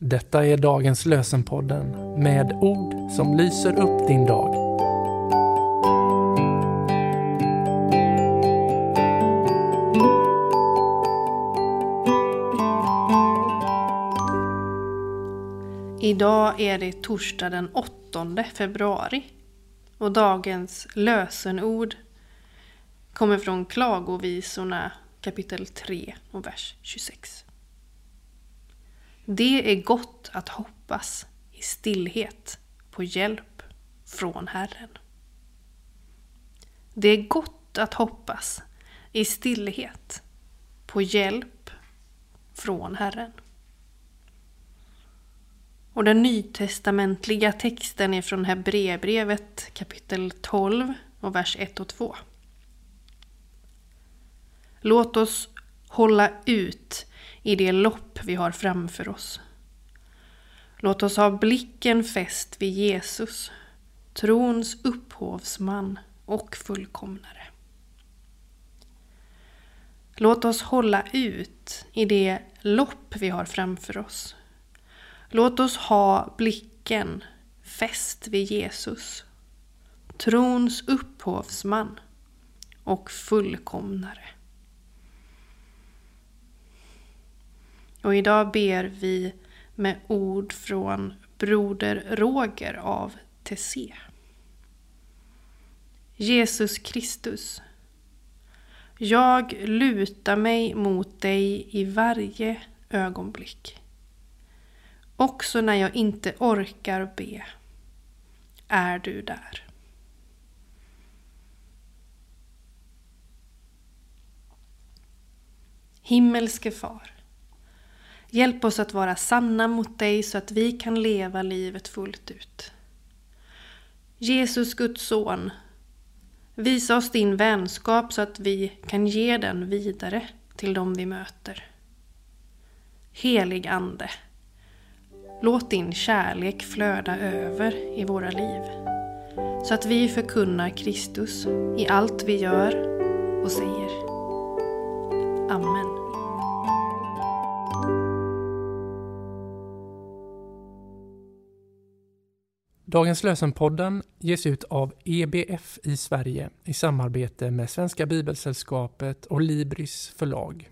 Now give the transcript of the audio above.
Detta är dagens lösenpodden med ord som lyser upp din dag. Idag är det torsdag den 8 februari och dagens lösenord kommer från Klagovisorna kapitel 3 och vers 26. Det är gott att hoppas i stillhet på hjälp från Herren. Det är gott att hoppas i stillhet på hjälp från Herren. Och den nytestamentliga texten är från Hebreerbrevet kapitel 12 och vers 1 och 2. Låt oss hålla ut i det lopp vi har framför oss. Låt oss ha blicken fäst vid Jesus, trons upphovsman och fullkomnare. Låt oss hålla ut i det lopp vi har framför oss. Låt oss ha blicken fäst vid Jesus, trons upphovsman och fullkomnare. Och idag ber vi med ord från Broder Roger av Tessé. Jesus Kristus. Jag lutar mig mot dig i varje ögonblick. Också när jag inte orkar be är du där. Himmelske Far. Hjälp oss att vara sanna mot dig så att vi kan leva livet fullt ut. Jesus, Guds son, visa oss din vänskap så att vi kan ge den vidare till dem vi möter. Helig Ande, låt din kärlek flöda över i våra liv så att vi förkunnar Kristus i allt vi gör och säger. Amen. Dagens lösenpodden ges ut av EBF i Sverige i samarbete med Svenska Bibelsällskapet och Libris förlag.